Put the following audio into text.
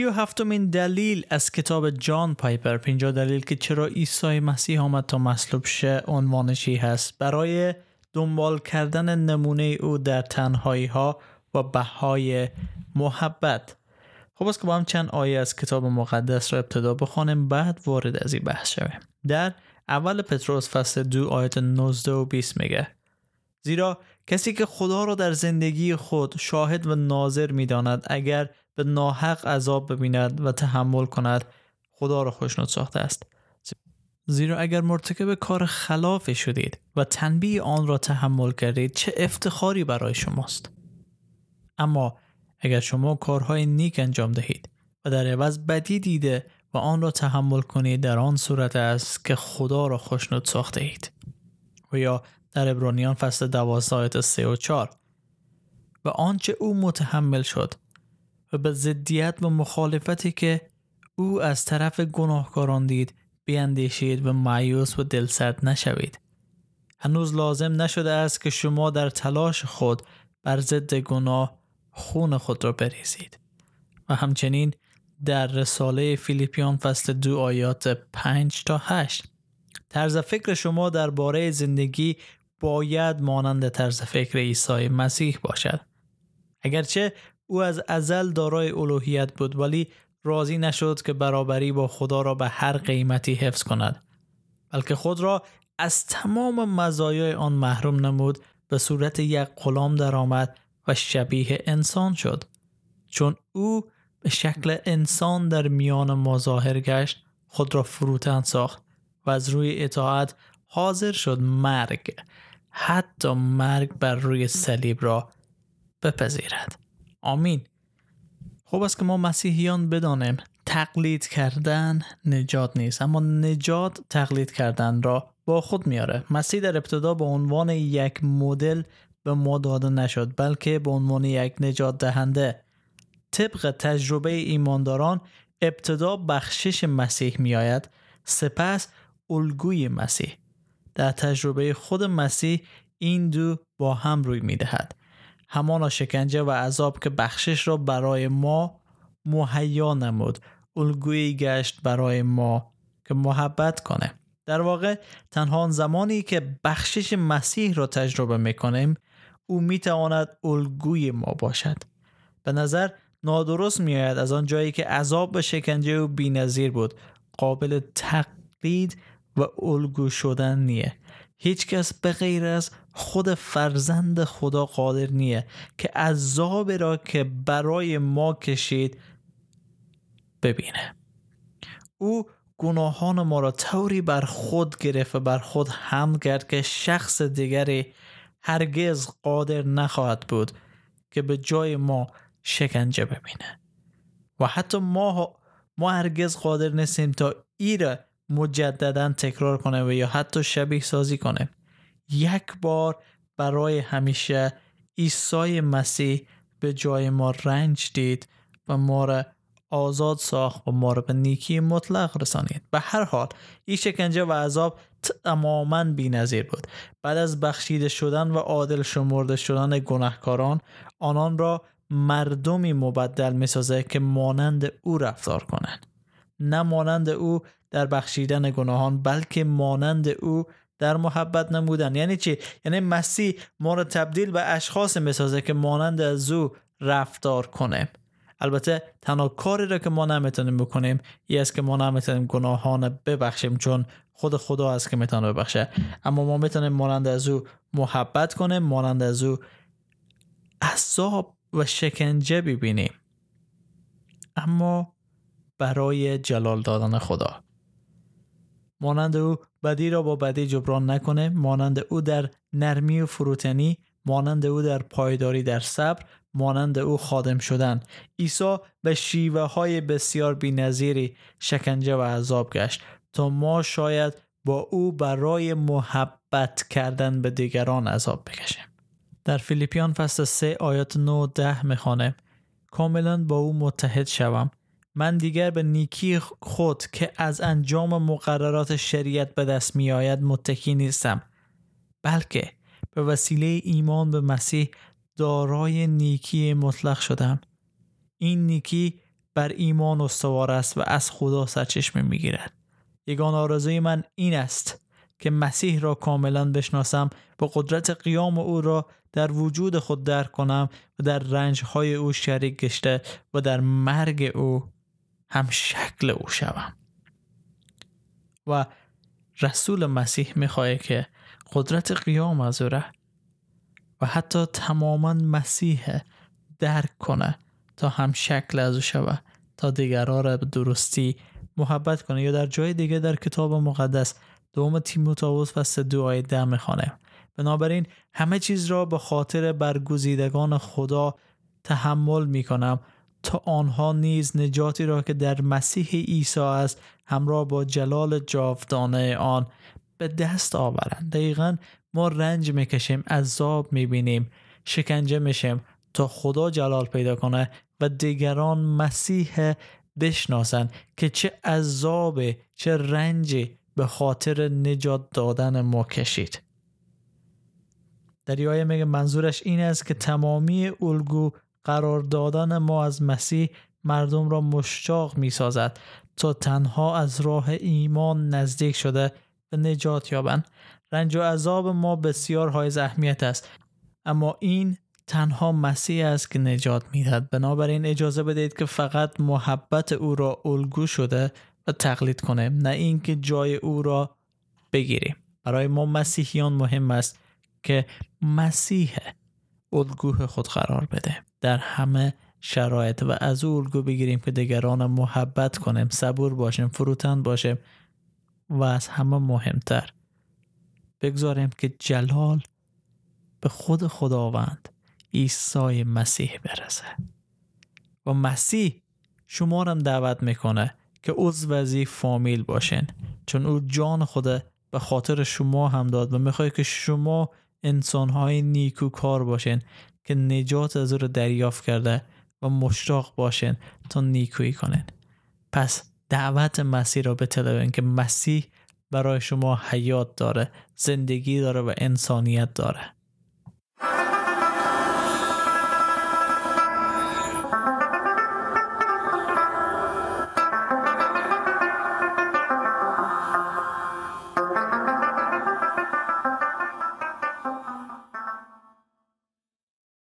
سی و هفتمین دلیل از کتاب جان پایپر. پینجا دلیل که چرا عیسی مسیح آمد تا مصلوب شه عنوانشی هست. برای دنبال کردن نمونه او در تنهایی ها و بهای محبت. خب از که با هم چند آیه از کتاب مقدس را ابتدا بخوانیم بعد وارد از این بحث شویم. در اول پتروس فصل دو آیت 19 و 20 میگه زیرا کسی که خدا را در زندگی خود شاهد و ناظر می‌داند اگر به ناحق عذاب ببیند و تحمل کند. خدا را خوشنود ساخته است. زیرا اگر مرتکب کار خلاف شدید و تنبیه آن را تحمل کردید چه افتخاری برای شماست. اما اگر شما کارهای نیک انجام دهید و در عوض بدی دیده و آن را تحمل کنید در آن صورت است که خدا را خوشنود ساخته اید. و یا در ابرانیان فصل دوازده آیت سه و چار و آنچه او متحمل شد و به ضدیت و مخالفتی که او از طرف گناهکاران دید بیاندیشید و معیوس و دلسرد نشوید. هنوز لازم نشده است که شما در تلاش خود بر ضد گناه خون خود را بریزید. و همچنین در رساله فیلیپیان فصل دو آیات 5 تا 8 طرز فکر شما درباره زندگی باید مانند طرز فکر عیسی مسیح باشد. اگرچه او از ازل دارای الوهیت بود ولی راضی نشد که برابری با خدا را به هر قیمتی حفظ کند. بلکه خود را از تمام مزایای آن محروم نمود به صورت یک غلام درآمد و شبیه انسان شد. چون او به شکل انسان در میان ما ظاهر گشت خود را فروتن ساخت و از روی اطاعت حاضر شد مرگ حتی مرگ بر روی صلیب را بپذیرد. آمین. خوب است که ما مسیحیان بدانیم تقلید کردن نجات نیست اما نجات تقلید کردن را با خود میاره. مسیح در ابتدا به عنوان یک مدل به ما داده نشد بلکه به عنوان یک نجات دهنده. طبق تجربه ایمانداران ابتدا بخشش مسیح میآید سپس الگوی مسیح. در تجربه خود مسیح این دو با هم روی می دهد. همانا شکنجه و عذاب که بخشش را برای ما مهیا نمود. الگویی گشت برای ما که محبت کنه. در واقع تنها زمانی که بخشش مسیح را تجربه می‌کنیم او می‌تواند الگوی ما باشد. به نظر نادرست میآید از آن جایی که عذاب و شکنجه او بینظیر بود. قابل تقلید و الگو شدن نیه. هیچ کس به غیر از خود فرزند خدا قادر نیه که عذاب را که برای ما کشید ببینه. او گناهان ما را طوری بر خود گرفت و بر خود هم کرد که شخص دیگری هرگز قادر نخواهد بود که به جای ما شکنجه ببینه. و حتی ما ما هرگز قادر نیستیم تا ایره مجددا تکرار کنه و یا حتی شبیه سازی کنه. یک بار برای همیشه عیسی مسیح به جای ما رنج دید و ما را آزاد ساخت و ما را به نیکی مطلق رسانید. به هر حال این شکنجه و عذاب تماما بی نظیر بود. بعد از بخشیده شدن و عادل شمرده شدن گناهکاران آنان را مردمی مبدل می سازه که مانند او رفتار کنند. نه مانند او در بخشیدن گناهان بلکه مانند او در محبت نمودن. یعنی چی؟ یعنی مسیح ما رو تبدیل به اشخاص می‌سازه که مانند از او رفتار کنه. البته تنها کاری را که ما نمی‌تونیم بکنیم ای است که ما نمی‌تونیم گناهان ببخشیم چون خود خدا است که می‌تونه ببخشه. اما ما می‌تونیم مانند از او محبت کنیم مانند از او عذاب و شکنجه ببینیم. اما برای جلال دادن خدا. مانند او بدی را با بدی جبران نکنه مانند او در نرمی و فروتنی مانند او در پایداری در صبر مانند او خادم شدن. عیسی به شیوه های بسیار بینظیری شکنجه و عذاب گشت تا ما شاید با او برای محبت کردن به دیگران عذاب بکشیم. در فیلیپیان فصل 3 آیات 9 و 10 می‌خوانه کاملا با او متحد شوم. من دیگر به نیکی خود که از انجام مقررات شریعت به دست می آید متکی نیستم بلکه به وسیله ایمان به مسیح دارای نیکی مطلق شدم. این نیکی بر ایمان استوار است و از خدا سرچشمه می‌گیرد. یگان آرزوی من این است که مسیح را کاملا بشناسم و قدرت قیام او را در وجود خود درک کنم و در رنجهای او شریک گشته و در مرگ او هم شکل او شوم. و رسول مسیح می‌خواه که قدرت قیام از او و حتی تماما مسیح درک کنه تا هم شکل از او شوه تا دیگران را به درستی محبت کنه. یا در جای دیگه در کتاب مقدس دوم تیموتائوس فصل دو آیه ده می‌خوانه بنابراین همه چیز را به خاطر برگزیدگان خدا تحمل می‌کنم. تا آنها نیز نجاتی را که در مسیح عیسی است همراه با جلال جاودانه آن به دست آورند. دقیقا ما رنج می‌کشیم عذاب می‌بینیم شکنجه میشیم تا خدا جلال پیدا کنه و دیگران مسیح بشناسند که چه عذاب چه رنجی به خاطر نجات دادن ما کشید. در آیه میگه منظورش این است که تمامی الگو قرار دادن ما از مسیح مردم را مشتاق می سازد تا تنها از راه ایمان نزدیک شده و نجات یابند. رنج و عذاب ما بسیار های اهمیت است اما این تنها مسیح است که نجات می‌دهد. بنابراین اجازه بدهید که فقط محبت او را الگو شده و تقلید کنیم نه اینکه جای او را بگیریم. برای ما مسیحیان مهم است که مسیح الگوه خود قرار بده. در همه شرایط و از او الگو بگیریم که دیگران محبت کنیم صبور باشیم فروتن باشیم و از همه مهمتر بگذاریم که جلال به خود خداوند عیسی مسیح برسه. و مسیح شما هم دعوت می‌کنه که عضو فامیل باشین. چون او جان خود به خاطر شما هم داد و می‌خواد که شما انسانهای نیکوکار باشین که نجات از او رو دریافت کرده و مشتاق باشین تا نیکویی کنین پس دعوت مسیح را بطلبین که مسیح برای شما حیات داره زندگی داره و انسانیت داره.